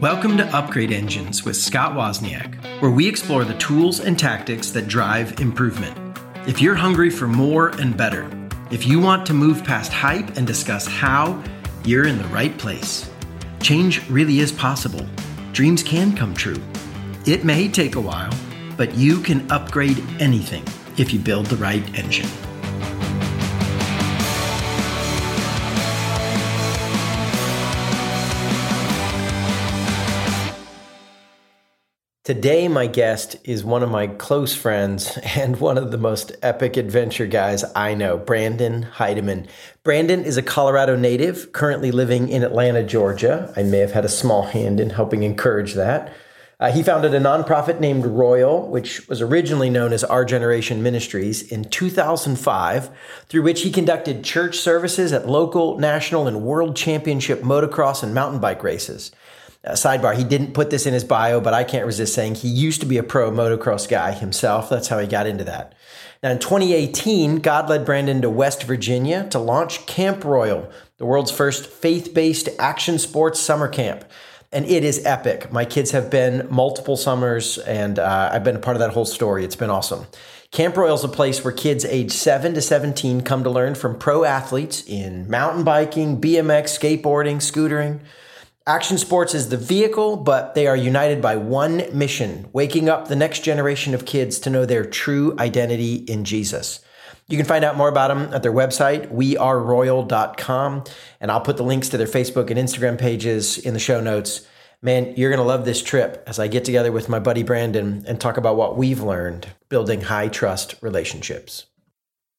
Welcome to Upgrade Engines with Scott Wozniak, where we explore the tools and tactics that drive improvement. If you're hungry for more and better, if you want to move past hype and discuss how, you're in the right place. Change really is possible. Dreams can come true. It may take a while, but you can upgrade anything if you build the right engine. Today, my guest is one of my close friends and one of the most epic adventure guys I know, Brandon Heidemann. Brandon is a Colorado native, currently living in Atlanta, Georgia. I may have had a small hand in helping encourage that. Uh, he founded a nonprofit named Royal, which was originally known as Our Generation Ministries, in 2005, through which he conducted church services at local, national, and world championship motocross and mountain bike races. Uh, sidebar, he didn't put this in his bio, but I can't resist saying he used to be a pro motocross guy himself. That's how he got into that. Now, in 2018, God led Brandon to West Virginia to launch Camp Royal, the world's first faith based action sports summer camp. And it is epic. My kids have been multiple summers, and uh, I've been a part of that whole story. It's been awesome. Camp Royal is a place where kids age 7 to 17 come to learn from pro athletes in mountain biking, BMX, skateboarding, scootering. Action Sports is the vehicle, but they are united by one mission waking up the next generation of kids to know their true identity in Jesus. You can find out more about them at their website, weareroyal.com, and I'll put the links to their Facebook and Instagram pages in the show notes. Man, you're going to love this trip as I get together with my buddy Brandon and talk about what we've learned building high trust relationships.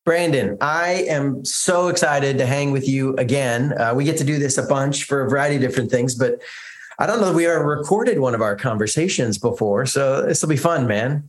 Brandon, I am so excited to hang with you again. Uh, we get to do this a bunch for a variety of different things, but I don't know that we ever recorded one of our conversations before. So this will be fun, man.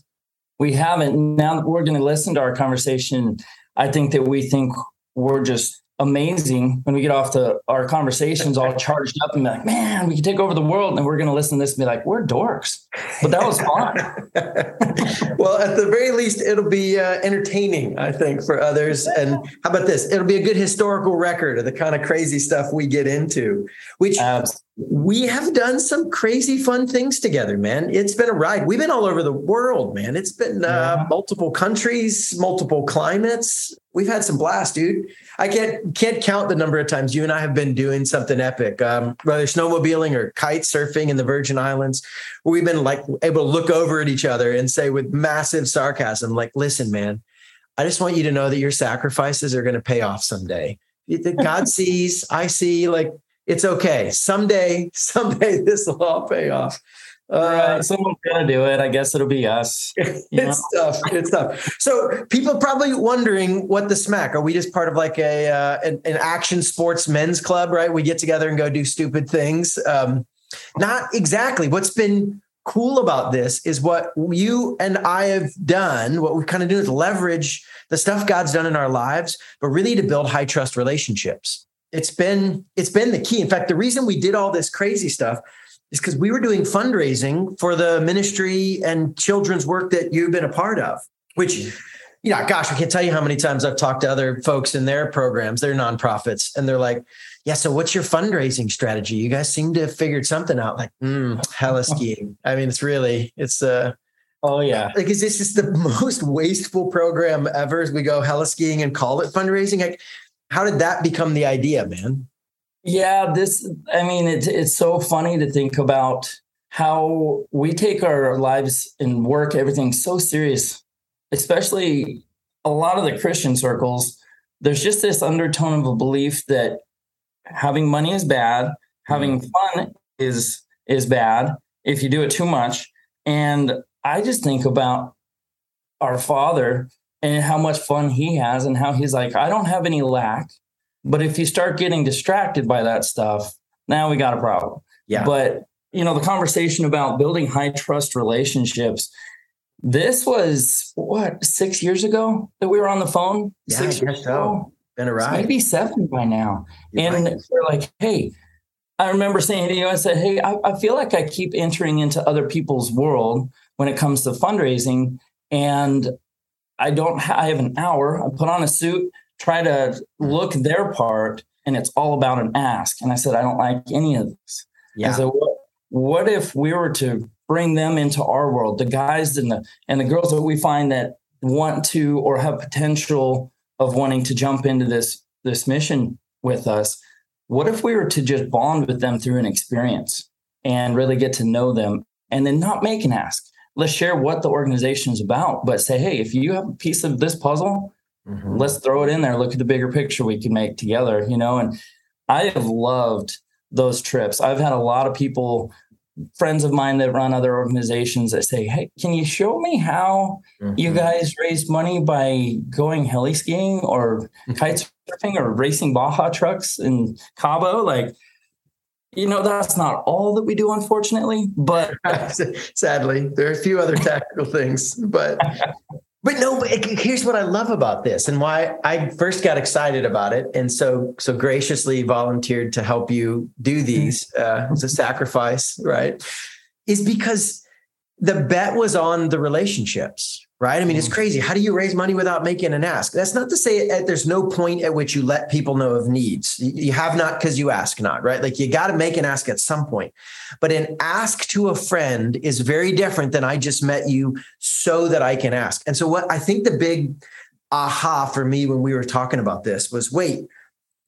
We haven't. Now that we're going to listen to our conversation, I think that we think we're just amazing when we get off to our conversations all charged up and be like, man, we can take over the world. And we're going to listen to this and be like, we're dorks. But that was fun. well, at the very least, it'll be uh, entertaining, I think, for others. And how about this? It'll be a good historical record of the kind of crazy stuff we get into, which Absolutely. We have done some crazy fun things together, man. It's been a ride. We've been all over the world, man. It's been uh, yeah. multiple countries, multiple climates. We've had some blast, dude. I can't can't count the number of times you and I have been doing something epic, um, whether snowmobiling or kite surfing in the Virgin Islands, where we've been like able to look over at each other and say with massive sarcasm, like, "Listen, man, I just want you to know that your sacrifices are going to pay off someday. God sees, I see, like." It's okay. Someday, someday this will all pay off. Uh, someone's gonna do it. I guess it'll be us. it's tough. It's tough. So people probably wondering what the smack. Are we just part of like a uh, an, an, action sports men's club? Right? We get together and go do stupid things. Um, not exactly. What's been cool about this is what you and I have done. What we kind of do is leverage the stuff God's done in our lives, but really to build high trust relationships. It's been it's been the key. In fact, the reason we did all this crazy stuff is because we were doing fundraising for the ministry and children's work that you've been a part of, which, you know, gosh, I can't tell you how many times I've talked to other folks in their programs, their nonprofits, and they're like, yeah, so what's your fundraising strategy? You guys seem to have figured something out. Like, mm, heli skiing. I mean, it's really, it's uh Oh yeah. Like, is this just the most wasteful program ever? As we go heli skiing and call it fundraising? Like, how did that become the idea, man? Yeah, this, I mean, it's, it's so funny to think about how we take our lives and work, everything so serious, especially a lot of the Christian circles. There's just this undertone of a belief that having money is bad, having mm-hmm. fun is is bad if you do it too much. And I just think about our father and how much fun he has and how he's like, I don't have any lack. But if you start getting distracted by that stuff, now we got a problem. Yeah. But you know, the conversation about building high trust relationships. This was what six years ago that we were on the phone. Yeah, six years ago. Been a ride. maybe seven by now. You're and right. they're like, "Hey, I remember saying to you, I said, Hey, I, I, feel like I keep entering into other people's world when it comes to fundraising. And I don't, ha- I have an hour. I put on a suit, try to look their part and it's all about an ask. And I said, I don't like any of this. Yeah. So what, what if we were to bring them into our world, the guys and the and the girls that we find that want to or have potential of wanting to jump into this this mission with us what if we were to just bond with them through an experience and really get to know them and then not make an ask let's share what the organization is about but say hey if you have a piece of this puzzle mm-hmm. let's throw it in there look at the bigger picture we can make together you know and i have loved those trips i've had a lot of people friends of mine that run other organizations that say, Hey, can you show me how mm-hmm. you guys raise money by going heli skiing or kite surfing or racing Baja trucks in Cabo? Like, you know, that's not all that we do, unfortunately, but sadly, there are a few other tactical things, but but no, but here's what I love about this and why I first got excited about it and so so graciously volunteered to help you do mm-hmm. these uh, as a sacrifice, right? Is because the bet was on the relationships, right? I mean, it's mm-hmm. crazy. How do you raise money without making an ask? That's not to say there's no point at which you let people know of needs. You have not because you ask not, right? Like you got to make an ask at some point. But an ask to a friend is very different than I just met you so that I can ask. And so, what I think the big aha for me when we were talking about this was wait,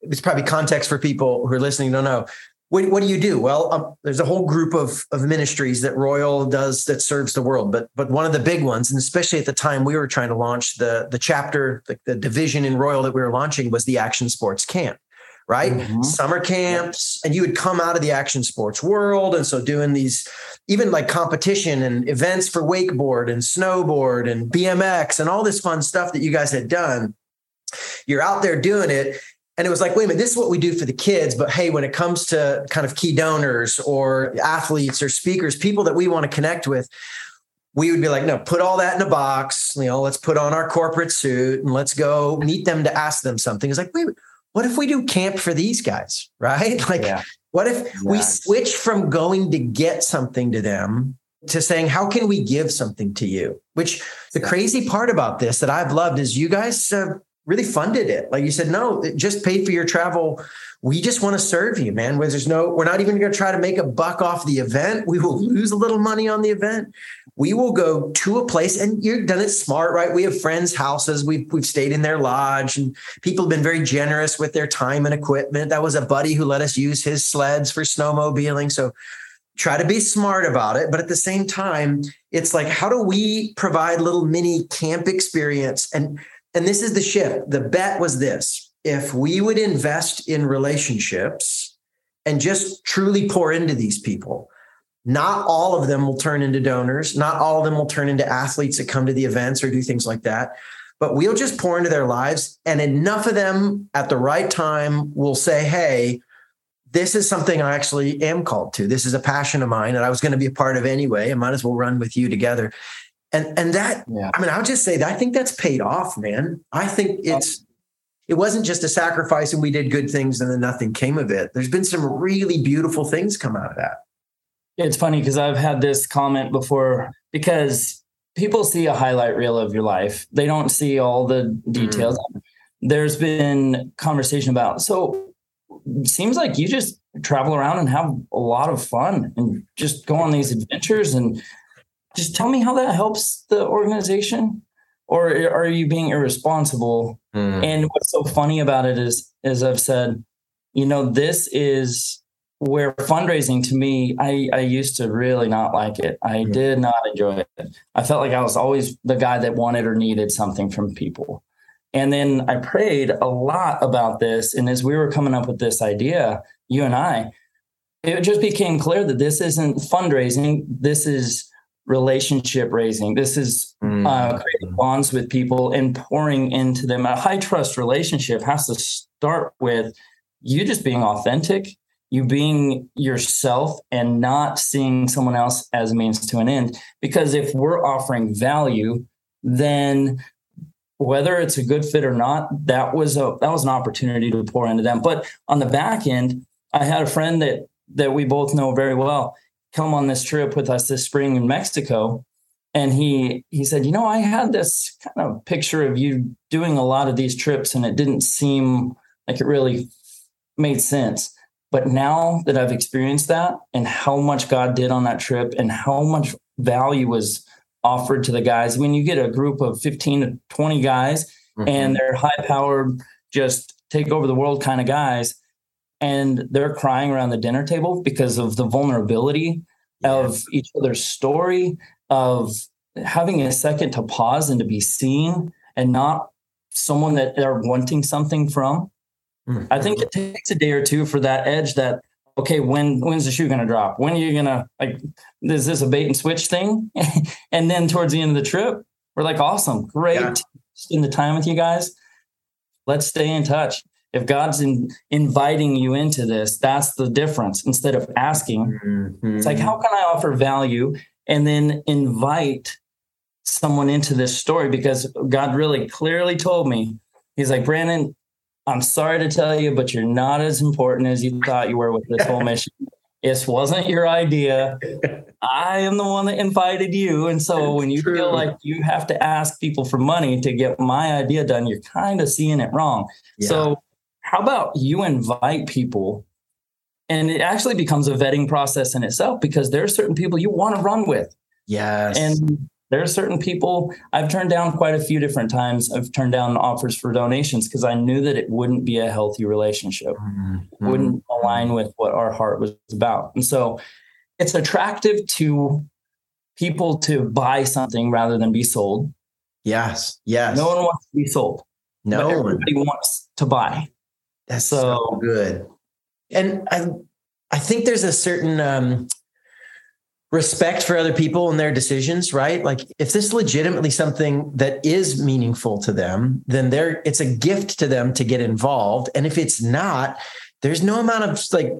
it's probably context for people who are listening don't know what, what do you do? Well, um, there's a whole group of, of ministries that Royal does that serves the world, but but one of the big ones, and especially at the time we were trying to launch the the chapter, the, the division in Royal that we were launching was the Action Sports Camp, right? Mm-hmm. Summer camps, and you would come out of the action sports world, and so doing these even like competition and events for wakeboard and snowboard and BMX and all this fun stuff that you guys had done. You're out there doing it, and it was like, wait a minute, this is what we do for the kids. But hey, when it comes to kind of key donors or athletes or speakers, people that we want to connect with, we would be like, no, put all that in a box. You know, let's put on our corporate suit and let's go meet them to ask them something. It's like, wait, what if we do camp for these guys? Right? Like, yeah. what if yes. we switch from going to get something to them to saying, how can we give something to you? Which the crazy part about this that I've loved is you guys uh, really funded it. Like you said, no, just pay for your travel. We just want to serve you, man. Where there's no, we're not even going to try to make a buck off the event. We will lose a little money on the event. We will go to a place, and you've done it smart, right? We have friends' houses. We've we've stayed in their lodge, and people have been very generous with their time and equipment. That was a buddy who let us use his sleds for snowmobiling. So try to be smart about it but at the same time it's like how do we provide little mini camp experience and and this is the shift. The bet was this if we would invest in relationships and just truly pour into these people, not all of them will turn into donors. Not all of them will turn into athletes that come to the events or do things like that. But we'll just pour into their lives. And enough of them at the right time will say, hey, this is something I actually am called to. This is a passion of mine that I was going to be a part of anyway. I might as well run with you together. And and that yeah. I mean, I'll just say that I think that's paid off, man. I think it's it wasn't just a sacrifice and we did good things and then nothing came of it. There's been some really beautiful things come out of that. It's funny because I've had this comment before because people see a highlight reel of your life. They don't see all the details. Mm. There's been conversation about so seems like you just travel around and have a lot of fun and just go on these adventures and just tell me how that helps the organization or are you being irresponsible? Mm. and what's so funny about it is as i've said you know this is where fundraising to me i i used to really not like it. I mm. did not enjoy it. I felt like i was always the guy that wanted or needed something from people. And then i prayed a lot about this and as we were coming up with this idea you and i it just became clear that this isn't fundraising. This is relationship raising. This is mm. uh, creating bonds with people and pouring into them. A high trust relationship has to start with you just being authentic, you being yourself, and not seeing someone else as a means to an end. Because if we're offering value, then whether it's a good fit or not, that was a that was an opportunity to pour into them. But on the back end, I had a friend that that we both know very well come on this trip with us this spring in Mexico. And he he said, you know, I had this kind of picture of you doing a lot of these trips, and it didn't seem like it really made sense. But now that I've experienced that and how much God did on that trip and how much value was offered to the guys, when you get a group of 15 to 20 guys mm-hmm. and they're high powered, just take over the world kind of guys, and they're crying around the dinner table because of the vulnerability yeah. of each other's story, of having a second to pause and to be seen and not someone that they're wanting something from. Mm-hmm. I think it takes a day or two for that edge that okay, when when's the shoe gonna drop? When are you gonna like is this a bait and switch thing? and then towards the end of the trip, we're like, awesome, great yeah. spend the time with you guys. Let's stay in touch. If God's in, inviting you into this, that's the difference. Instead of asking, mm-hmm. it's like, how can I offer value and then invite someone into this story? Because God really clearly told me, He's like, Brandon, I'm sorry to tell you, but you're not as important as you thought you were with this whole mission. This wasn't your idea. I am the one that invited you. And so when you True. feel like you have to ask people for money to get my idea done, you're kind of seeing it wrong. Yeah. So, how about you invite people? And it actually becomes a vetting process in itself because there are certain people you want to run with. Yes. And there are certain people I've turned down quite a few different times. I've turned down offers for donations because I knew that it wouldn't be a healthy relationship, mm-hmm. wouldn't align with what our heart was about. And so it's attractive to people to buy something rather than be sold. Yes. Yes. No one wants to be sold. No one wants to buy. That's so, so good. And I I think there's a certain um respect for other people and their decisions, right? Like if this is legitimately something that is meaningful to them, then there it's a gift to them to get involved. And if it's not, there's no amount of like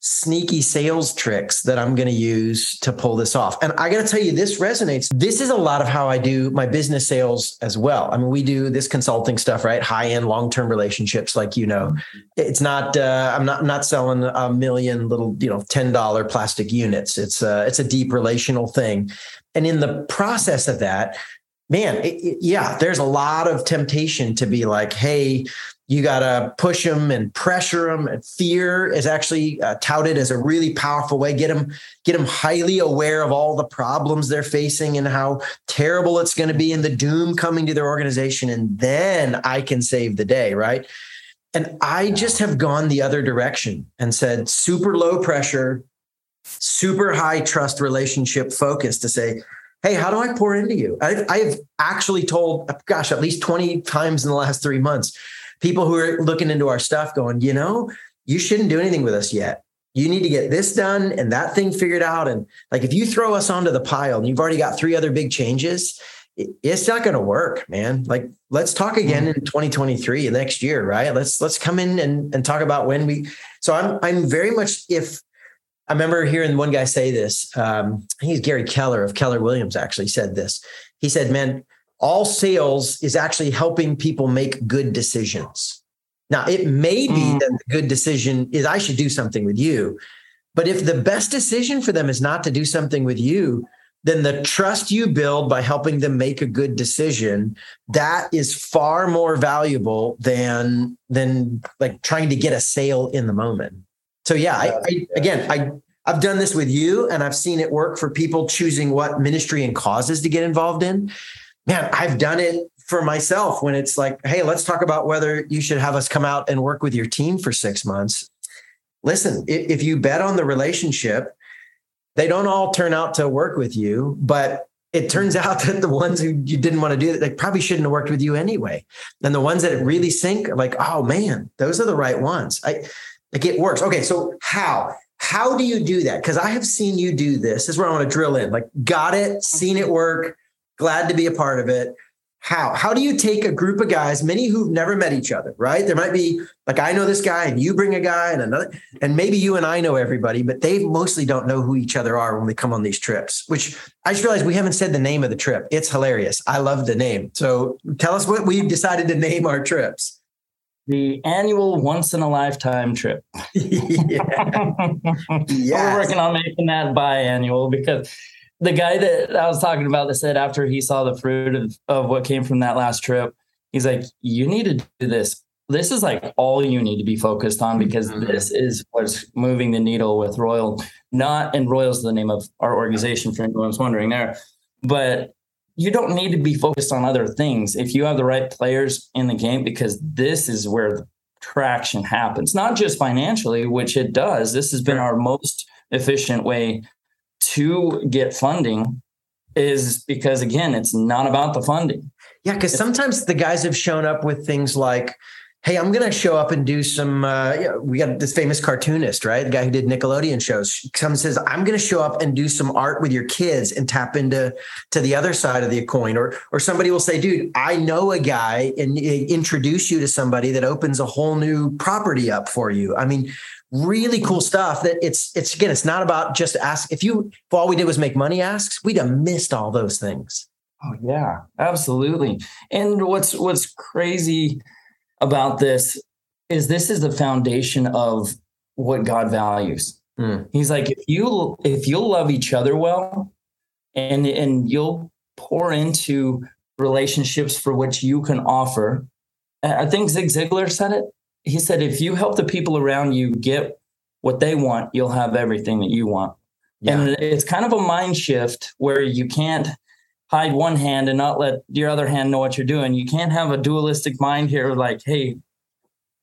sneaky sales tricks that I'm going to use to pull this off. And I got to tell you, this resonates. This is a lot of how I do my business sales as well. I mean, we do this consulting stuff, right? High end, long term relationships, like you know. It's not. Uh, I'm not. I'm not selling a million little, you know, ten dollar plastic units. It's a. It's a deep relational thing, and in the process of that. Man, it, it, yeah, there's a lot of temptation to be like, hey, you got to push them and pressure them and fear is actually uh, touted as a really powerful way. Get them get them highly aware of all the problems they're facing and how terrible it's going to be and the doom coming to their organization. And then i can save the day right? And i just have gone the other direction and said super low pressure super high trust relationship focus to say hey how do i pour into you? I've, I've actually told gosh at least 20 times in the last three months people who are looking into our stuff going, you know, you shouldn't do anything with us yet. You need to get this done and that thing figured out. And like if you throw us onto the pile and you've already got three other big changes, it's not going to work, man. Like let's talk again in 2023 next year, right? Let's let's come in and, and talk about when we. So I'm I'm very much if I remember hearing one guy say this. Um, I think he's Gary Keller of Keller Williams actually said this. He said, "Man, all sales is actually helping people make good decisions. Now, it may be mm. that the good decision is I should do something with you. But if the best decision for them is not to do something with you, then the trust you build by helping them make a good decision that is far more valuable than than like trying to get a sale in the moment so yeah I, I, again i i've done this with you and i've seen it work for people choosing what ministry and causes to get involved in man, I've done it for myself when it's like, hey, let's talk about whether you should have us come out and work with your team for six months. Listen, if you bet on the relationship, they don't all turn out to work with you, but it turns out that the ones who you didn't want to do that, they probably shouldn't have worked with you anyway. And the ones that really sink, like, oh man, those are the right ones. I like it works. Okay, so how? How do you do that? Because I have seen you do this. This is where I want to drill in. Like, got it, seen it work glad to be a part of it. How? How do you take a group of guys, many who've never met each other, right? There might be like I know this guy and you bring a guy and another, and maybe you and I know everybody, but they mostly don't know who each other are when we come on these trips, which I just realized we haven't said the name of the trip. It's hilarious. I love the name. So tell us what we've decided to name our trips the annual once in a lifetime trip. yeah. yes. We're working on making that biannual because the guy that I was talking about that said after he saw the fruit of, of what came from that last trip, he's like, you need to do this this is like all you need to be focused on because mm-hmm. this is what's moving the needle with Royal. Not and Royal's the name of our organization for anyone who's wondering there, but you don't need to be focused on other things if you have the right players in the game because this is where the traction happens. Not just financially, which it does. This has been our most efficient way to get funding is because again, it's not about the funding. Yeah, because sometimes the guys have shown up with things like, "Hey, I'm going to show up and do some." Uh, you know, we got this famous cartoonist, right? The guy who did Nickelodeon shows. Comes says, "I'm going to show up and do some art with your kids and tap into to the other side of the coin." Or, or somebody will say, "Dude, I know a guy and introduce you to somebody that opens a whole new property up for you." I mean, really cool stuff that it's it's again it's not about just ask if you if all we did was make money asks we'd have missed all those things. Oh yeah absolutely. And what's what's crazy about this is this is the foundation of what god values. Mm. he's like if you if you'll love each other well and and you'll pour into relationships for which you can offer i think zig ziglar said it he said, if you help the people around you get what they want, you'll have everything that you want. Yeah. And it's kind of a mind shift where you can't hide one hand and not let your other hand know what you're doing. You can't have a dualistic mind here, like, hey,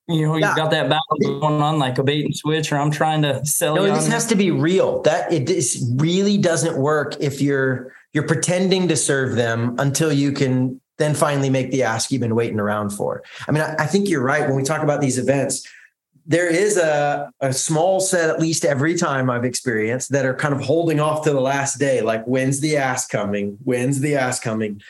you know, yeah. you got that battle going on like a bait and switch, or I'm trying to sell. No, this has to be real. That it really doesn't work if you're you're pretending to serve them until you can then finally make the ask you've been waiting around for. I mean, I, I think you're right when we talk about these events. There is a, a small set, at least every time I've experienced, that are kind of holding off to the last day. Like, when's the ask coming? When's the ask coming?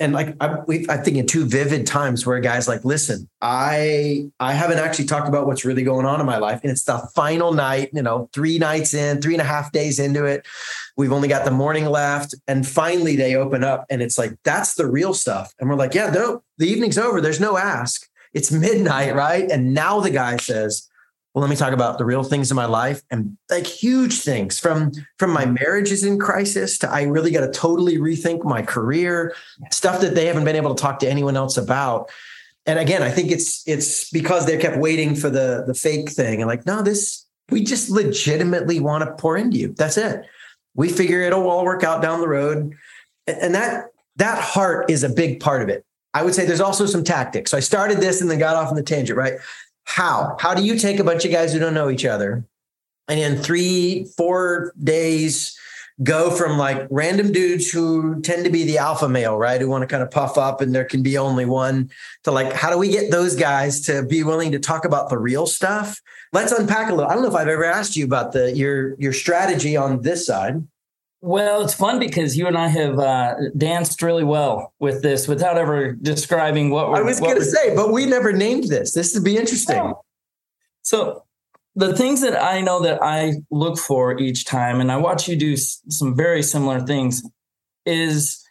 And like I, I think in two vivid times where a guy's like, listen, I I haven't actually talked about what's really going on in my life, and it's the final night. You know, three nights in, three and a half days into it, we've only got the morning left, and finally they open up, and it's like that's the real stuff, and we're like, yeah, no, the evening's over. There's no ask. It's midnight, right? And now the guy says, well let me talk about the real things in my life and like huge things. From from my marriage is in crisis to i really got to totally rethink my career stuff that they haven't been able to talk to anyone else about. And again i think it's it's because they kept waiting for the the fake thing and like no this we just legitimately want to pour into you. That's it. We figure it'll all work out down the road. And that that heart is a big part of it. I would say there's also some tactics. So i started this and then got off on the tangent right how? How do you take a bunch of guys who don't know each other and in three, four days go from like random dudes who tend to be the alpha male, right? Who want to kind of puff up and there can be only one to like, how do we get those guys to be willing to talk about the real stuff? Let's unpack a little. I don't know if I've ever asked you about the your your strategy on this side. Well, it's fun because you and I have uh, danced really well with this without ever describing what I was going to say, but we never named this. This would be interesting. So, the things that I know that I look for each time, and I watch you do some very similar things, is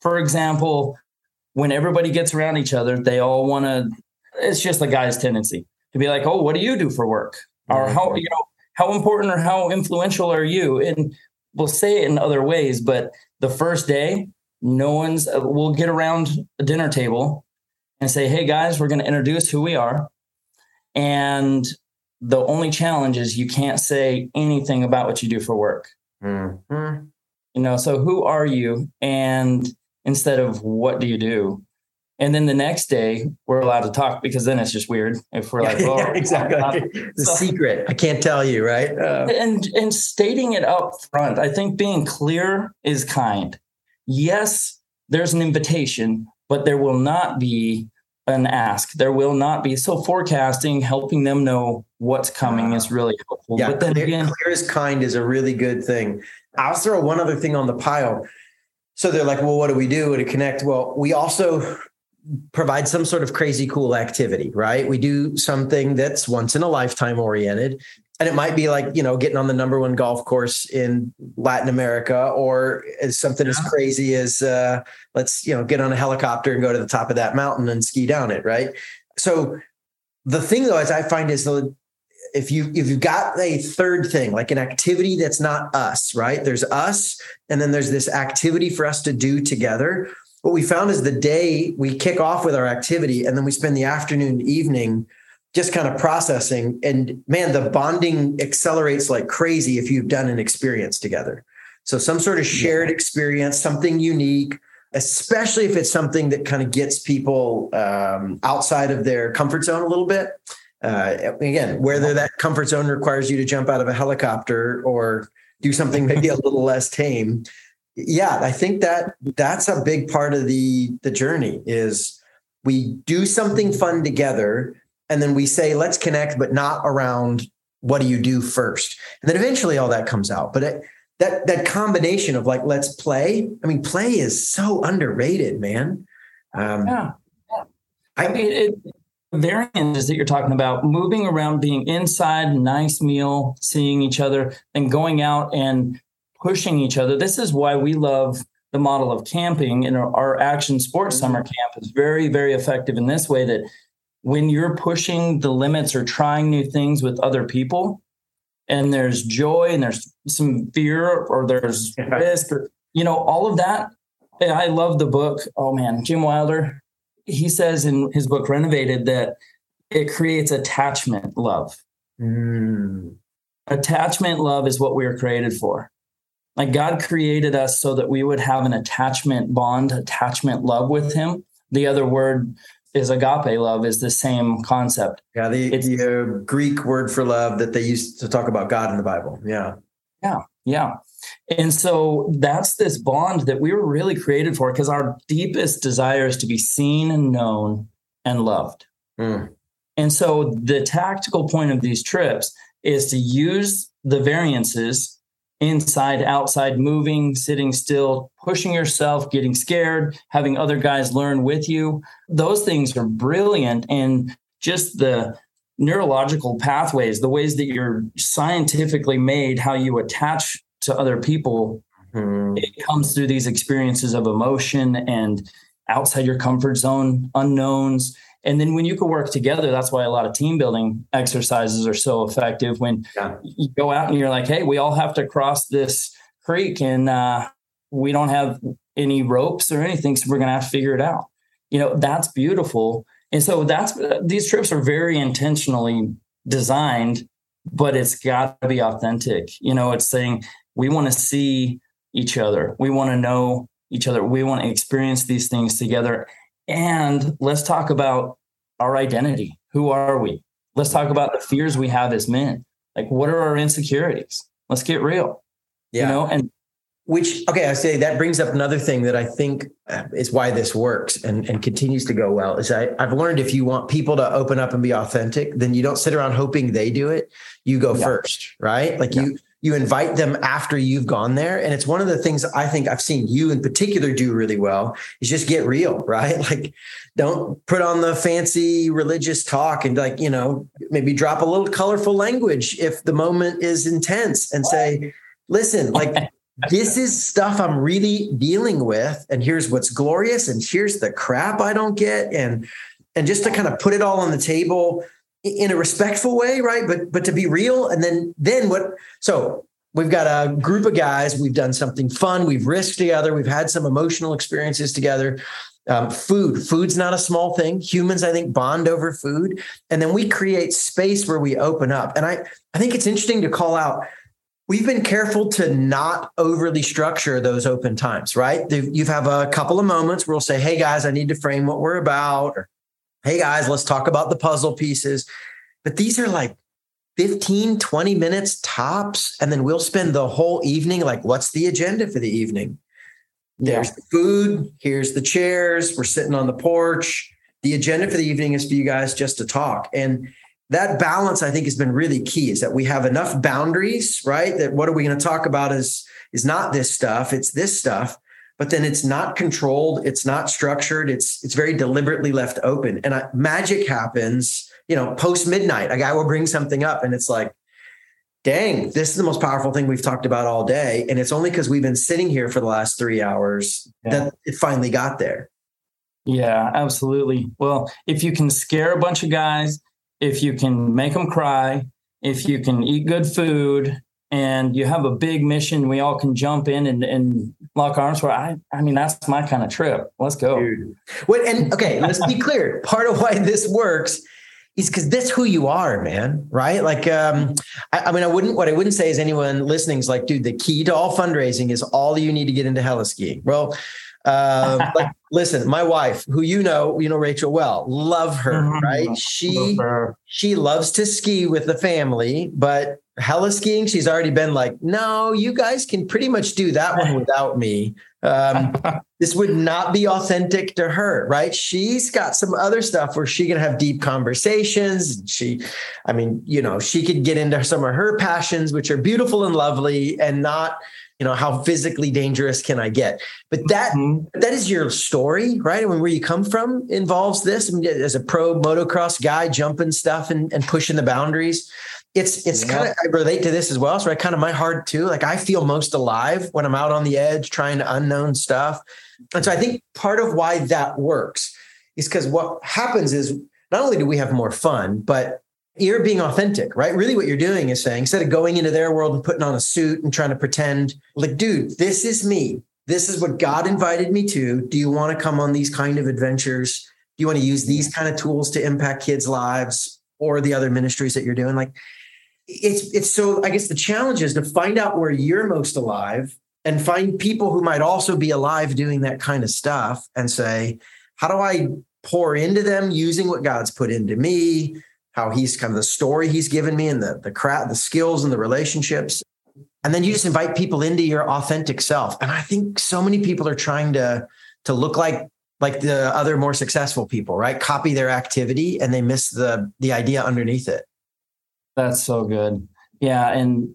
for example, when everybody gets around each other, they all want to, it's just a guy's tendency to be like, oh, what do you do for work? Or how, you know, how important or how influential are you? And we'll say it in other ways, but the first day, no one's, uh, we'll get around a dinner table and say, hey guys, we're going to introduce who we are. And the only challenge is you can't say anything about what you do for work. Mm-hmm. You know, so who are you? And instead of what do you do? And then the next day, we're allowed to talk because then it's just weird if we're like, "Oh, yeah, exactly." The so, secret, I can't tell you, right? Uh, and and stating it up front, I think being clear is kind. Yes, there's an invitation, but there will not be an ask. There will not be. So forecasting, helping them know what's coming is really helpful. Yeah, but then clear, again, clear is kind is a really good thing. I'll throw one other thing on the pile. So they're like, well, what do we do to connect? Well, we also provide some sort of crazy cool activity, right? We do something that's once in a lifetime oriented. And it might be like, you know, getting on the number one golf course in Latin America, or as something yeah. as crazy as uh, let's, you know, get on a helicopter and go to the top of that mountain and ski down it, right? So the thing though, as I find is the if you if you've got a third thing like an activity that's not us right there's us and then there's this activity for us to do together what we found is the day we kick off with our activity and then we spend the afternoon evening just kind of processing. And man the bonding accelerates like crazy if you've done an experience together. So some sort of shared experience something unique especially if it's something that kind of gets people um, outside of their comfort zone a little bit. Uh, again whether that comfort zone requires you to jump out of a helicopter or do something maybe a little less tame yeah i think that that's a big part of the the journey is we do something fun together and then we say let's connect but not around what do you do first and then eventually all that comes out but it, that that combination of like let's play i mean play is so underrated man um, yeah. I, mean, it, variances that you're talking about moving around being inside nice meal seeing each other and going out and pushing each other this is why we love the model of camping and our, action sports summer mm-hmm. camp is very very effective in this way that when you're pushing the limits or trying new things with other people and there's joy and there's some fear or there's yeah. risk or you know all of that i love the book oh man jim wilder he says in his book renovated that it creates attachment love mm. attachment love is what we are created for like god created us so that we would have an attachment bond attachment love with him the other word is agape love is the same concept. Yeah, the, the uh, Greek word for love that they used to talk about God in the Bible. Yeah. Yeah. Yeah. And so that's this bond that we were really created for because our deepest desire is to be seen and known and loved. Mm. And so the tactical point of these trips is to use the variances inside, outside, moving, sitting still, pushing yourself, getting scared, having other guys learn with you. Those things are brilliant. And just the neurological pathways, the ways that you're scientifically made, how you attach to other people, mm-hmm. it comes through these experiences of emotion and outside your comfort zone, unknowns. And then when you can work together, that's why a lot of team building exercises are so effective. When yeah. you go out and you're like, hey, we all have to cross this creek and uh, we don't have any ropes or anything. So we're going to have to figure it out. You know, that's beautiful. And so that's these trips are very intentionally designed, but it's got to be authentic. You know, it's saying we want to see each other, we want to know each other, we want to experience these things together and let's talk about our identity. Who are we? Let's talk about the fears we have as men. Like, what are our insecurities? Let's get real. Yeah. You know, and which okay, I say that brings up another thing that I think uh, is why this works and, and continues to go well. Is I, I've learned if you want people to open up and be authentic, then you don't sit around hoping they do it. You go yeah. first, right? Like yeah. you you invite them after you've gone there. And it's one of the things I think I've seen you in particular do really well is just get real, right? Like don't put on the fancy religious talk and like, you know, maybe drop a little colorful language if the moment is intense and say, listen, like this is stuff I'm really dealing with. And here's what's glorious. And here's the crap I don't get. And and just to kind of put it all on the table in a respectful way, right? But but to be real, and then then what? So we've got a group of guys. We've done something fun. We've risked together. We've had some emotional experiences together. Um, food, food's not a small thing. Humans, I think, bond over food, and then we create space where we open up. And I I think it's interesting to call out. We've been careful to not overly structure those open times, right? You have a couple of moments where we'll say, "Hey guys, I need to frame what we're about," or hey guys, let's talk about the puzzle pieces. But these are like 15, 20 minutes tops. And then we'll spend the whole evening like, what's the agenda for the evening? Yeah. There's the food, here's the chairs, we're sitting on the porch. The agenda for the evening is for you guys just to talk. And that balance, I think, has been really key is that we have enough boundaries, right? That what are we going to talk about is, is not this stuff, it's this stuff but then it's not controlled it's not structured it's it's very deliberately left open. And I, magic happens you know post midnight a guy will bring something up and it's like dang this is the most powerful thing we've talked about all day. And it's only because we've been sitting here for the last three hours yeah. that it finally got there. Yeah absolutely. Well if you can scare a bunch of guys if you can make them cry if you can eat good food and you have a big mission we all can jump in and, and lock arms for I I mean that's my kind of trip. Let's go. Dude. Wait, and okay, let's be clear. Part of why this works is because that's who you are, man. Right? Like, um, I, I, mean, I wouldn't. What I wouldn't say is anyone listening is like, dude, the key to all fundraising is all you need to get into heli-skiing. Well, uh, like, listen, my wife, who you know, you know Rachel well, love her, mm-hmm. right? She her. she loves to ski with the family, but heli-skiing, she's already been like, no, you guys can pretty much do that one without me. Um, this would not be authentic to her, right? She's got some other stuff where she can have deep conversations. She, I mean, you know, she could get into some of her passions, which are beautiful and lovely, and not, you know, how physically dangerous can I get? But that mm-hmm. that is your story, right? I mean, where you come from involves this. I mean, as a pro motocross guy, jumping stuff and, and pushing the boundaries it's it's yeah. kind of I relate to this as well. So I kind of my heart too. Like I feel most alive when I'm out on the edge trying to unknown stuff. And so I think part of why that works is because what happens is not only do we have more fun, but you're being authentic, right? Really, what you're doing is saying instead of going into their world and putting on a suit and trying to pretend, like, dude, this is me. This is what God invited me to. Do you want to come on these kind of adventures? Do you want to use these kind of tools to impact kids' lives or the other ministries that you're doing? Like, it's it's so I guess the challenge is to find out where you're most alive and find people who might also be alive doing that kind of stuff and say, how do I pour into them using what God's put into me, how he's kind of the story he's given me and the the crap, the skills and the relationships. And then you just invite people into your authentic self. And I think so many people are trying to to look like like the other more successful people, right? Copy their activity and they miss the the idea underneath it. That's so good. Yeah, and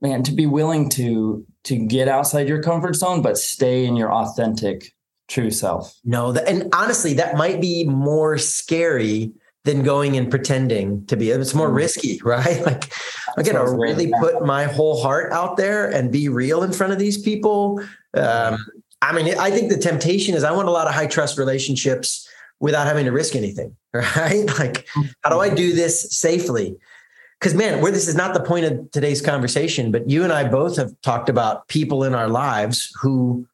man, to be willing to to get outside your comfort zone but stay in your authentic true self. No, that, and honestly, that might be more scary than going and pretending to be. It's more mm-hmm. risky, right? Like, I got to really put my whole heart out there and be real in front of these people. Um, I mean, I think the temptation is I want a lot of high trust relationships without having to risk anything, right? Like, how do I do this safely? Because man where this is not the point of today's conversation but you and i both have talked about people in our lives who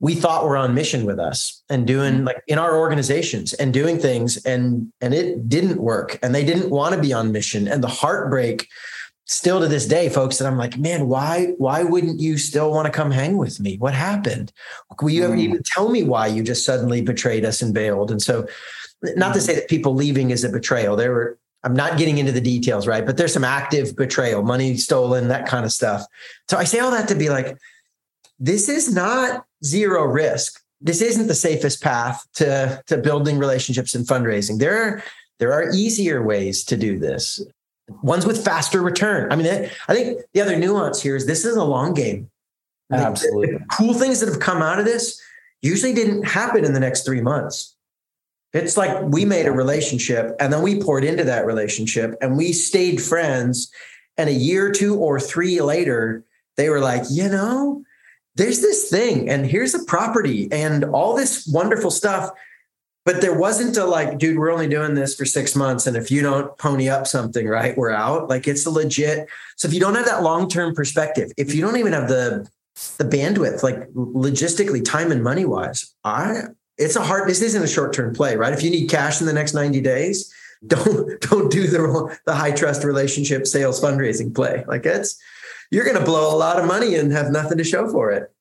we thought were on mission with us and doing mm-hmm. like in our organizations and doing things and and it didn't work and they didn't want to be on mission and the heartbreak still to this day folks that i'm like man why why wouldn't you still want to come hang with me what happened will you ever mm. even tell me why you just suddenly betrayed us and bailed and so not to mm. say that people leaving is a betrayal there were I'm not getting into the details, right? But there's some active betrayal, money stolen, that kind of stuff. So I say all that to be like, this is not zero risk. This isn't the safest path to, to building relationships and fundraising. There are, there are easier ways to do this, ones with faster return. I mean, I think the other nuance here is this is a long game. Absolutely. The, the cool things that have come out of this usually didn't happen in the next three months. It's like we made a relationship and then we poured into that relationship and we stayed friends. And a year, two, or three later, they were like, you know, there's this thing and here's a property and all this wonderful stuff. But there wasn't a like, dude, we're only doing this for six months. And if you don't pony up something, right, we're out. Like it's a legit. So if you don't have that long term perspective, if you don't even have the the bandwidth, like logistically, time and money wise, I it's a hard this isn't a short-term play right? If you need cash in the next 90 days don't don't do the the high trust relationship sales fundraising play. Like it's you're going to blow a lot of money and have nothing to show for it.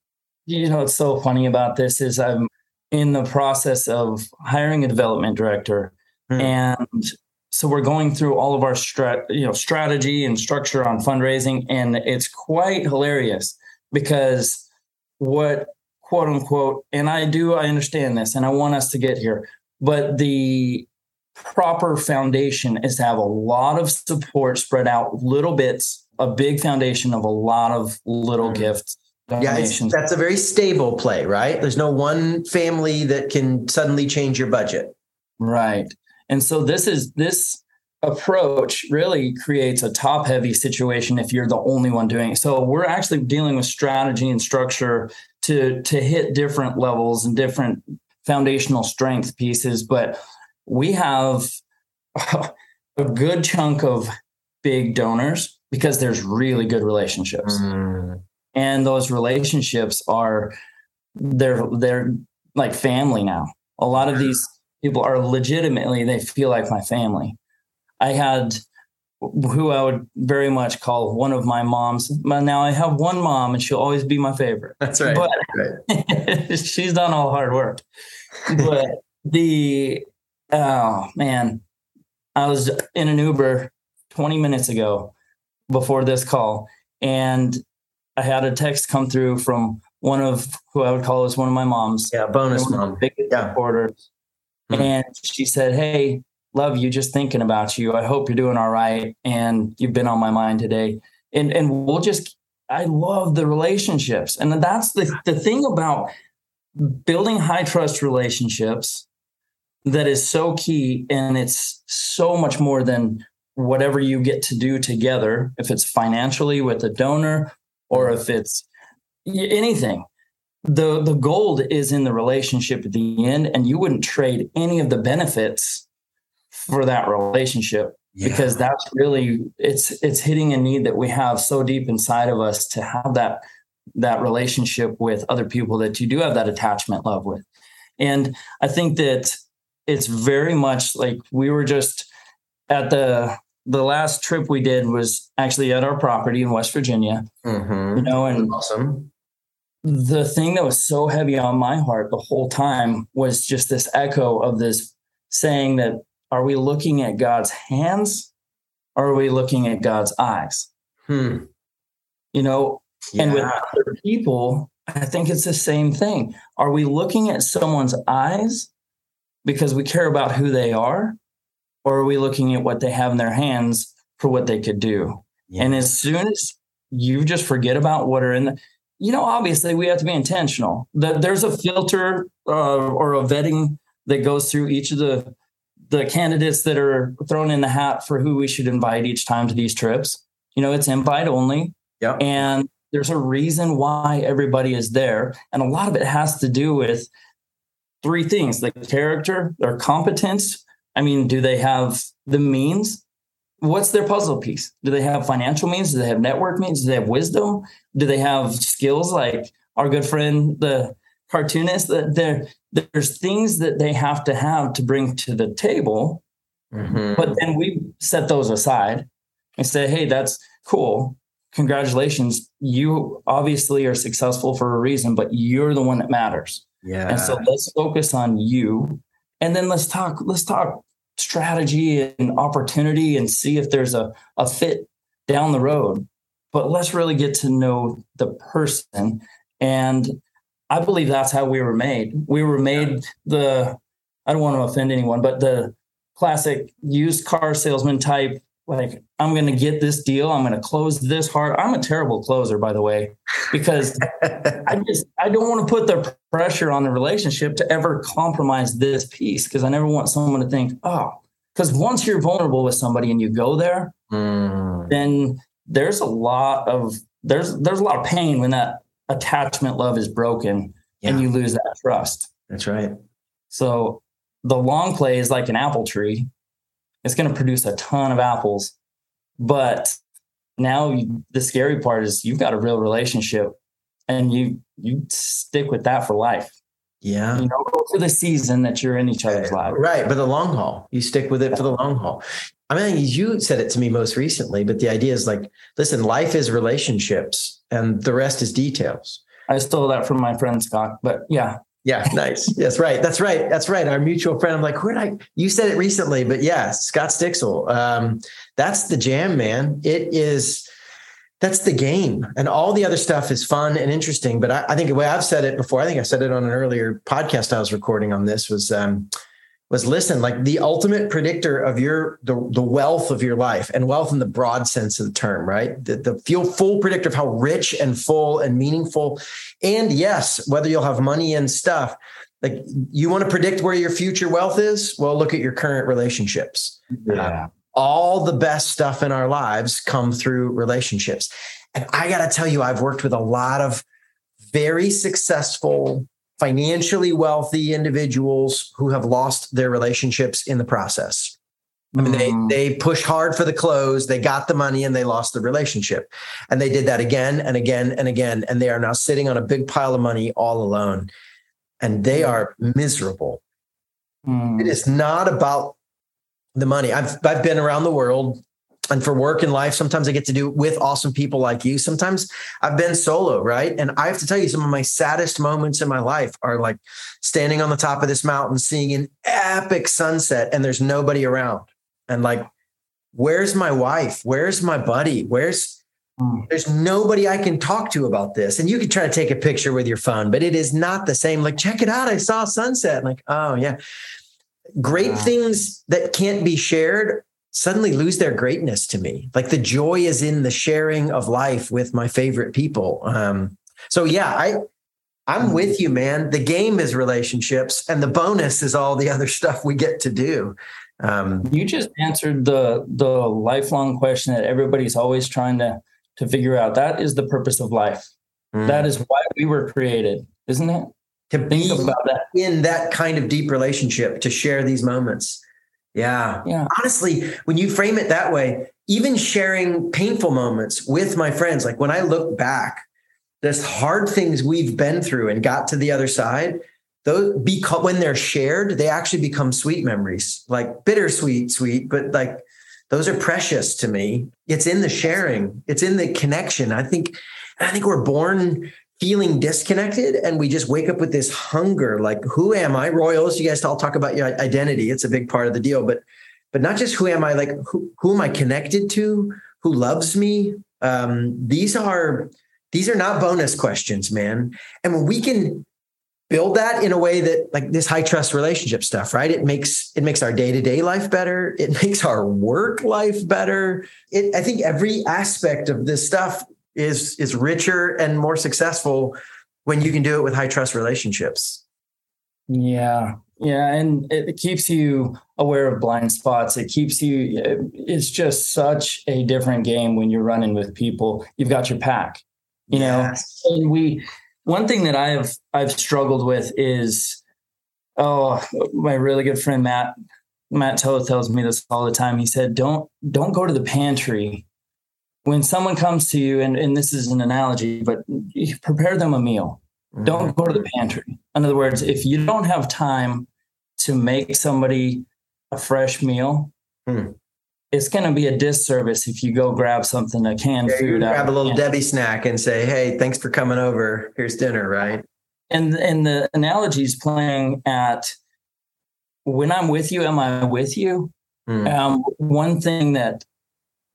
You know what's so funny about this is i'm in the process of hiring a development director hmm. and so we're going through all of our strat, you know strategy and structure on fundraising and it's quite hilarious because what quote unquote, and I do, I understand this and I want us to get here, but the proper foundation is to have a lot of support spread out little bits, a big foundation of a lot of little mm-hmm. gifts. Yeah, that's a very stable play, right? There's no one family that can suddenly change your budget. Right. And so this is this approach really creates a top heavy situation if you're the only one doing it. So we're actually dealing with strategy and structure to to hit different levels and different foundational strength pieces but we have a good chunk of big donors because there's really good relationships mm. and those relationships are they're they're like family now. A lot of these people are legitimately they feel like my family. I had who I would very much call one of my moms. Now I have one mom and she'll always be my favorite. That's right. But right. she's done all hard work. But the oh man, I was in an Uber 20 minutes ago before this call and I had a text come through from one of who I would call as one of my moms. Yeah, bonus mom. Biggest yeah. supporters. Mm-hmm. And she said, Hey, love you, just thinking about you. I hope you're doing all right. And you've been on my mind today. And and we'll just I love the relationships. And that's the, the thing about building high trust relationships that is so key. And it's so much more than whatever you get to do together, if it's financially with a donor or if it's anything. The the gold is in the relationship at the end, and you wouldn't trade any of the benefits for that relationship yeah. because that's really it's it's hitting a need that we have so deep inside of us to have that that relationship with other people that you do have that attachment love with. And I think that it's very much like we were just at the the last trip we did was actually at our property in West Virginia. Mm-hmm. You know, and awesome. The thing that was so heavy on my heart the whole time was just this echo of this saying that are we looking at God's hands or are we looking at God's eyes? Hmm. You know, yeah. and with other people, I think it's the same thing. Are we looking at someone's eyes because we care about who they are? or are we looking at what they have in their hands for what they could do? Yeah. And as soon as you just forget about what are in the, you know, obviously we have to be intentional. That there's a filter uh, or a vetting that goes through each of the the candidates that are thrown in the hat for who we should invite each time to these trips. You know, it's invite only. Yeah. And there's a reason why everybody is there. And a lot of it has to do with three things the character, their competence, I mean, do they have the means? What's their puzzle piece? Do they have financial means? Do they have network means? Do they have wisdom? Do they have skills like our good friend, the cartoonist? That there, there's things that they have to have to bring to the table. Mm-hmm. But then we set those aside and say, hey, that's cool. Congratulations. You obviously are successful for a reason, but you're the one that matters. Yeah. And so let's focus on you. And then let's talk, let's talk strategy and opportunity and see if there's a, a fit down the road. But let's really get to know the person. And I believe that's how we were made. We were made the, I don't want to offend anyone, but the classic used car salesman type like i'm going to get this deal i'm going to close this hard i'm a terrible closer by the way because i just i don't want to put the pressure on the relationship to ever compromise this piece because i never want someone to think oh because once you're vulnerable with somebody and you go there mm. then there's a lot of there's there's a lot of pain when that attachment love is broken yeah. and you lose that trust that's right so the long play is like an apple tree it's going to produce a ton of apples. But now you, the scary part is you've got a real relationship and you you stick with that for life. Yeah. You know, for the season that you're in each other's lives. Right. But the long haul, you stick with it for the long haul. I mean, you said it to me most recently, but the idea is like, listen, life is relationships and the rest is details. I stole that from my friend Scott, but yeah, yeah, nice. That's right. That's right. That's right. Our mutual friend. I'm like, where did I? You said it recently, but yeah, Scott Stixel. Um, that's the jam, man. It is. That's the game, and all the other stuff is fun and interesting. But I, I think the way I've said it before, I think I said it on an earlier podcast I was recording on this was um, was listen like the ultimate predictor of your the, the wealth of your life and wealth in the broad sense of the term right? The, the feel full predictor of how rich and full and meaningful. And yes whether you'll have money and stuff like you want to predict where your future wealth is? Well look at your current relationships. Yeah. Uh, all the best stuff in our lives come through relationships. And i got to tell you i've worked with a lot of very successful financially wealthy individuals who have lost their relationships in the process. I mean, they mm. they pushed hard for the close, they got the money, and they lost the relationship. And they did that again and again and again. And they are now sitting on a big pile of money all alone. And they are miserable. Mm. It is not about the money. I've I've been around the world and for work and life, sometimes I get to do with awesome people like you. Sometimes I've been solo, right? And I have to tell you, some of my saddest moments in my life are like standing on the top of this mountain, seeing an epic sunset, and there's nobody around. And like, where's my wife? Where's my buddy? Where's hmm. there's nobody I can talk to about this. And you could try to take a picture with your phone, but it is not the same. Like, check it out. I saw a sunset. Like, oh yeah. Great things that can't be shared suddenly lose their greatness to me. Like the joy is in the sharing of life with my favorite people. Um, so yeah, I I'm mm-hmm. with you, man. The game is relationships, and the bonus is all the other stuff we get to do. Um, you just answered the the lifelong question that everybody's always trying to to figure out. That is the purpose of life. Mm. That is why we were created, isn't it? To think about that in that kind of deep relationship, to share these moments. Yeah. Yeah. Honestly, when you frame it that way, even sharing painful moments with my friends, like when I look back, there's hard things we've been through and got to the other side. Those because when they're shared, they actually become sweet memories, like bittersweet, sweet, but like those are precious to me. It's in the sharing, it's in the connection. I think, I think we're born feeling disconnected and we just wake up with this hunger like who am i? Royals you guys all talk about your identity. It's a big part of the deal but but not just who am i like who, who am i connected to? Who loves me? Um, these are these are not bonus questions man. And when we can build that in a way that like this high trust relationship stuff right? It makes it makes our day-to-day life better. It makes our work life better. It i think every aspect of this stuff is is richer and more successful when you can do it with high trust relationships. Yeah. Yeah, and it keeps you aware of blind spots. It keeps you it's just such a different game when you're running with people. You've got your pack. You yes. know, and we one thing that I've I've struggled with is oh, my really good friend Matt Matt Toth tells me this all the time. He said, "Don't don't go to the pantry when someone comes to you, and, and this is an analogy, but prepare them a meal. Mm-hmm. Don't go to the pantry. In other words, if you don't have time to make somebody a fresh meal, mm. it's going to be a disservice if you go grab something, a canned yeah, food. Grab a little Debbie snack and say, "Hey, thanks for coming over. Here's dinner." Right. And and the analogy is playing at when I'm with you, am I with you? Mm. Um, one thing that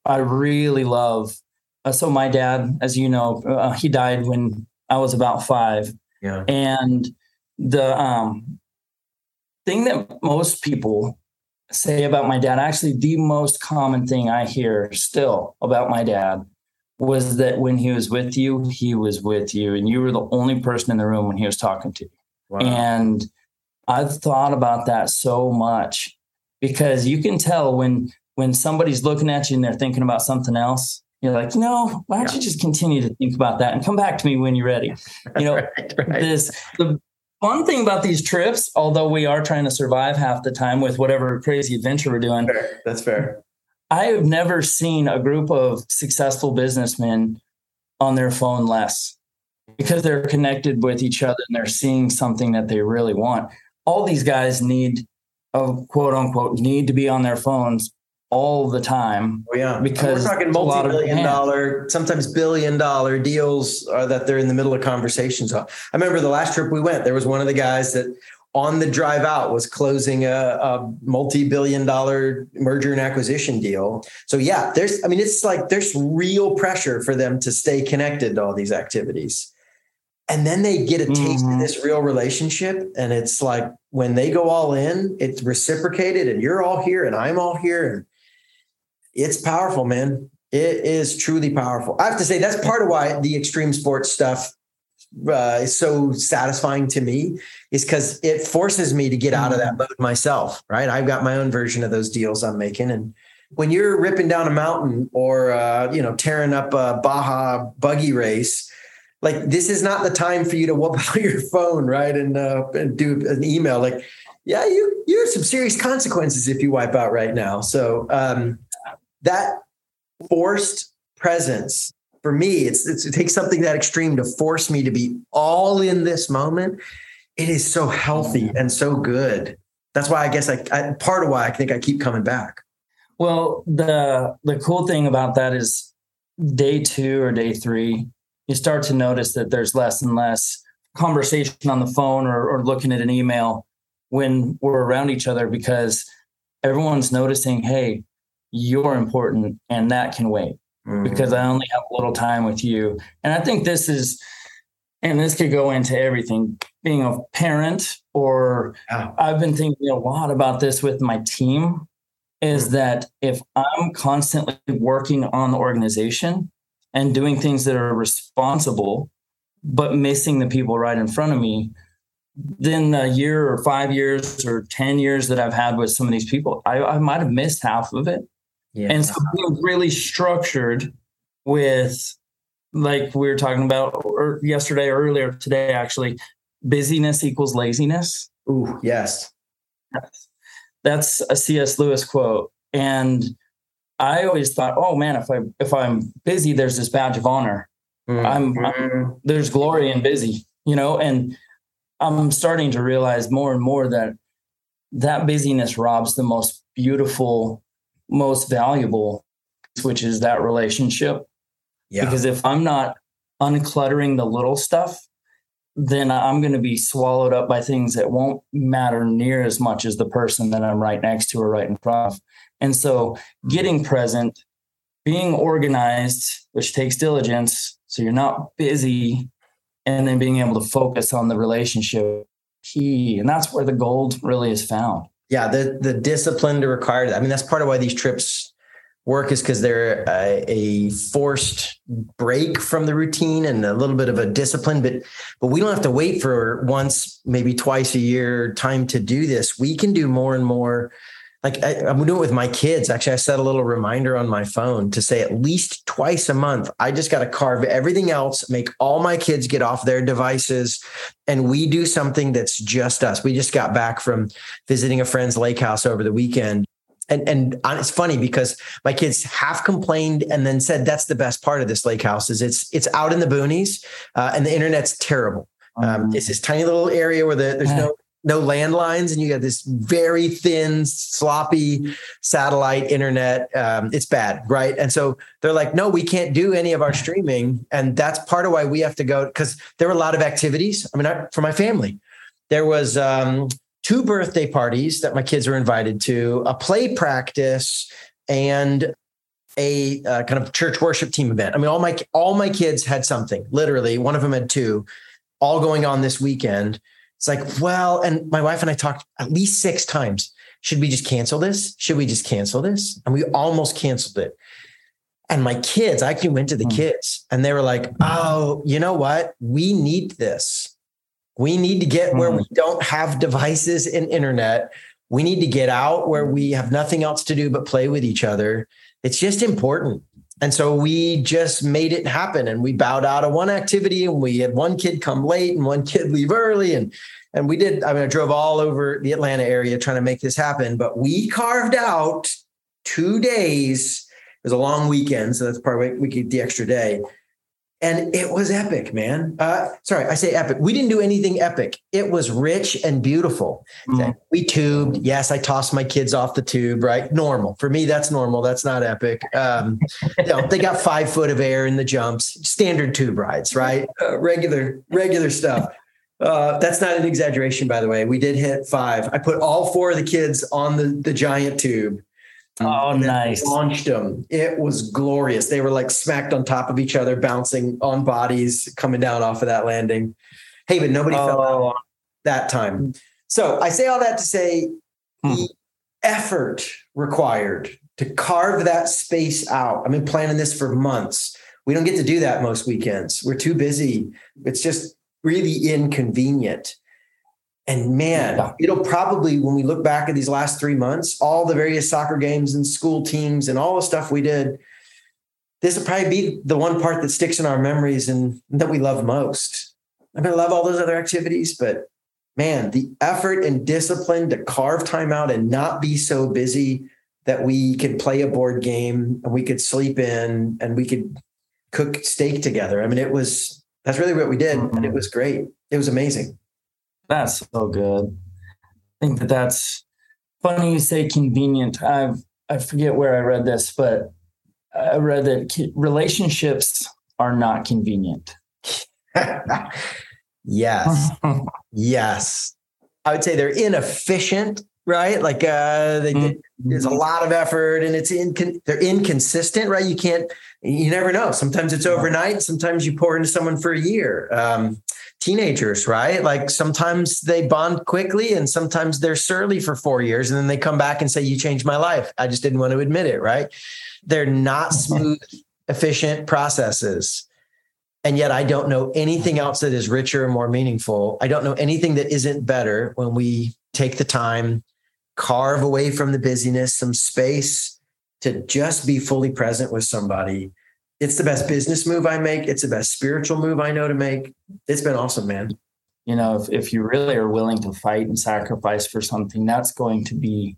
I really love. Uh, so my dad, as you know, uh, he died when I was about five. Yeah. And the um, thing that most people say about my dad, actually, the most common thing I hear still about my dad was that when he was with you, he was with you, and you were the only person in the room when he was talking to you. Wow. And I've thought about that so much because you can tell when when somebody's looking at you and they're thinking about something else, you're like, no, why don't yeah. you just continue to think about that and come back to me when you're ready? You know, right, right. this the fun thing about these trips, although we are trying to survive half the time with whatever crazy adventure we're doing. Fair. That's fair. I have never seen a group of successful businessmen on their phone less because they're connected with each other and they're seeing something that they really want. All these guys need, a quote unquote, need to be on their phones all the time. Oh, yeah, because we're talking multi-billion dollar, sometimes billion dollar deals uh, that they're in the middle of conversations. I remember the last trip we went, there was one of the guys that on the drive out was closing a, a multi-billion dollar merger and acquisition deal. So yeah, there's, I mean, it's like there's real pressure for them to stay connected to all these activities. And then they get a taste mm-hmm. of this real relationship. And it's like when they go all in, it's reciprocated and you're all here and I'm all here. And it's powerful, man. It is truly powerful. I have to say that's part of why the extreme sports stuff uh, is so satisfying to me is because it forces me to get out of that mode myself. Right, I've got my own version of those deals I'm making, and when you're ripping down a mountain or uh, you know tearing up a Baja buggy race, like this is not the time for you to whoop out your phone, right? And uh, and do an email. Like, yeah, you you have some serious consequences if you wipe out right now. So um, that forced presence for me, it's, it's it takes something that extreme to force me to be all in this moment. It is so healthy and so good. That's why I guess I, I part of why I think I keep coming back. Well, the the cool thing about that is day two or day three, you start to notice that there's less and less conversation on the phone or, or looking at an email when we're around each other because everyone's noticing, hey, you're important and that can wait mm-hmm. because I only have a little time with you. And I think this is, and this could go into everything being a parent, or. I've been thinking a lot about this with my team is mm-hmm. that if I'm constantly working on the organization and doing things that are responsible, but missing the people right in front of me, then the year or five years or 10 years that I've had with some of these people, I, I might have missed half of it. Yeah. And so being really structured with, like we were talking about or yesterday, earlier today, actually, busyness equals laziness. Ooh, yes. yes. That's a C.S. Lewis quote. And I always thought, oh man, if I if I'm busy, there's this badge of honor. Mm-hmm. I'm, I'm there's glory in busy, you know, and I'm starting to realize more and more that that busyness robs the most beautiful, most valuable, which is that relationship. Yeah. Because if I'm not uncluttering the little stuff, then I'm going to be swallowed up by things that won't matter near as much as the person that I'm right next to or right in front of. And so getting present, being organized, which takes diligence. So you're not busy, and then being able to focus on the relationship key. And that's where the gold really is found. Yeah, the the discipline to require. I mean, that's part of why these trips work is because they're a, a, forced break from the routine and a little bit of a discipline but but we don't have to wait for once maybe twice a year time to do this we can do more and more like I, am doing it with my kids actually i set a little reminder on my phone to say at least twice a month i just got to carve everything else make all my kids get off their devices and we do something that's just us we just got back from visiting a friend's lake house over the weekend and and it's funny because my kids half complained and then said that's the best part of this lake house is it's it's out in the boonies uh, and the internet's terrible. Um, mm. It's this tiny little area where the, there's no no landlines and you got this very thin sloppy satellite internet um, it's bad right and so they're like no we can't do any of our streaming and that's part of why we have to go because there were a lot of activities i mean I, for my family there was um, two birthday parties that my kids were invited to, a play practice, and a uh, kind of church worship team event. I mean, all my all my kids had something. Literally, one of them had two, all going on this weekend. It's like, well, and my wife and I talked at least six times. Should we just cancel this? Should we just cancel this? And we almost canceled it. And my kids, I actually went to the hmm. kids and they were like, oh, you know what? We need this. We need to get where we mm-hmm. don't have devices and internet. We need to get out where we have nothing else to do but play with each other. It's just important. And so we just made it happen and we bowed out of one activity and we had one kid come late and one kid leave early and and we did I mean I drove all over the Atlanta area trying to make this happen but we carved out 2 days. It was a long weekend so that's probably we get the extra day and it was epic, man. Uh, sorry, I say epic. We didn't do anything epic. It was rich and beautiful. Mm. We tubed. Yes, I tossed my kids off the tube. Right, normal for me. That's normal. That's not epic. Um, you know, they got five foot of air in the jumps. Standard tube rides, right? Uh, regular, regular stuff. Uh, that's not an exaggeration, by the way. We did hit five. I put all four of the kids on the the giant tube Oh, nice. Launched them. It was glorious. They were like smacked on top of each other, bouncing on bodies, coming down off of that landing. Hey, but nobody oh. fell out that time. So I say all that to say hmm. the effort required to carve that space out. I've been planning this for months. We don't get to do that most weekends. We're too busy. It's just really inconvenient. And man, yeah. it'll probably, when we look back at these last three months, all the various soccer games and school teams and all the stuff we did, this will probably be the one part that sticks in our memories and that we love most. I mean, I love all those other activities, but man, the effort and discipline to carve time out and not be so busy that we could play a board game and we could sleep in and we could cook steak together. I mean, it was that's really what we did, and it mm-hmm. was great. It was amazing. That's so good. I think that that's funny you say convenient. I've I forget where I read this, but I read that relationships are not convenient. yes. yes. I would say they're inefficient, right? Like uh, they, mm-hmm. there's a lot of effort and it's in, they're inconsistent, right? You can't, you never know. Sometimes it's overnight. Sometimes you pour into someone for a year. Um, teenagers, right? Like sometimes they bond quickly and sometimes they're surly for four years and then they come back and say, You changed my life. I just didn't want to admit it, right? They're not mm-hmm. smooth, efficient processes. And yet I don't know anything else that is richer and more meaningful. I don't know anything that isn't better when we take the time, carve away from the busyness, some space to just be fully present with somebody it's the best business move I make. It's the best spiritual move I know to make. It's been awesome, man. You know, if, if you really are willing to fight and sacrifice for something, that's going to be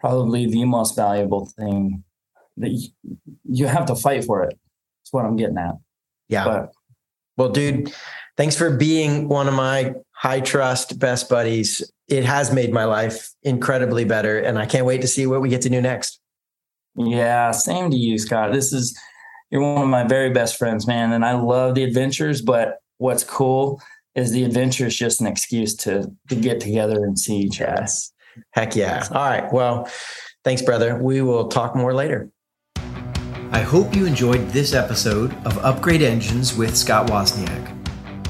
probably the most valuable thing that you, you have to fight for it. That's what I'm getting at. Yeah. But, well, dude, thanks for being one of my high trust best buddies. It has made my life incredibly better. And I can't wait to see what we get to do next. Yeah, same to you, Scott. This is you're one of my very best friends, man. And I love the adventures, but what's cool is the adventure is just an excuse to to get together and see each other. Yes. Heck yeah. All right. Well, thanks, brother. We will talk more later. I hope you enjoyed this episode of Upgrade Engines with Scott Wozniak.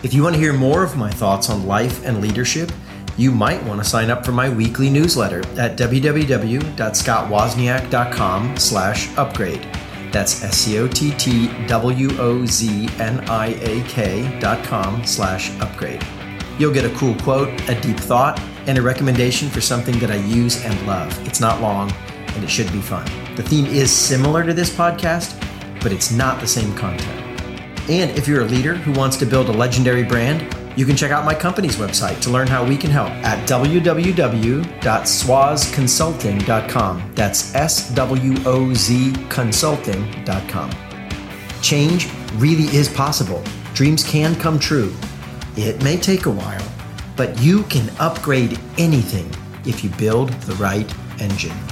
If you want to hear more of my thoughts on life and leadership, you might want to sign up for my weekly newsletter at www.scottwozniak.com slash upgrade. That's S-C-O-T-T-W-O-Z-N-I-A-K dot com slash upgrade. You'll get a cool quote, a deep thought, and a recommendation for something that I use and love. It's not long and it should be fun. The theme is similar to this podcast, but it's not the same content. And if you're a leader who wants to build a legendary brand, you can check out my company's website to learn how we can help at www.swozconsulting.com. That's S W O Z consulting.com. Change really is possible. Dreams can come true. It may take a while, but you can upgrade anything if you build the right engine.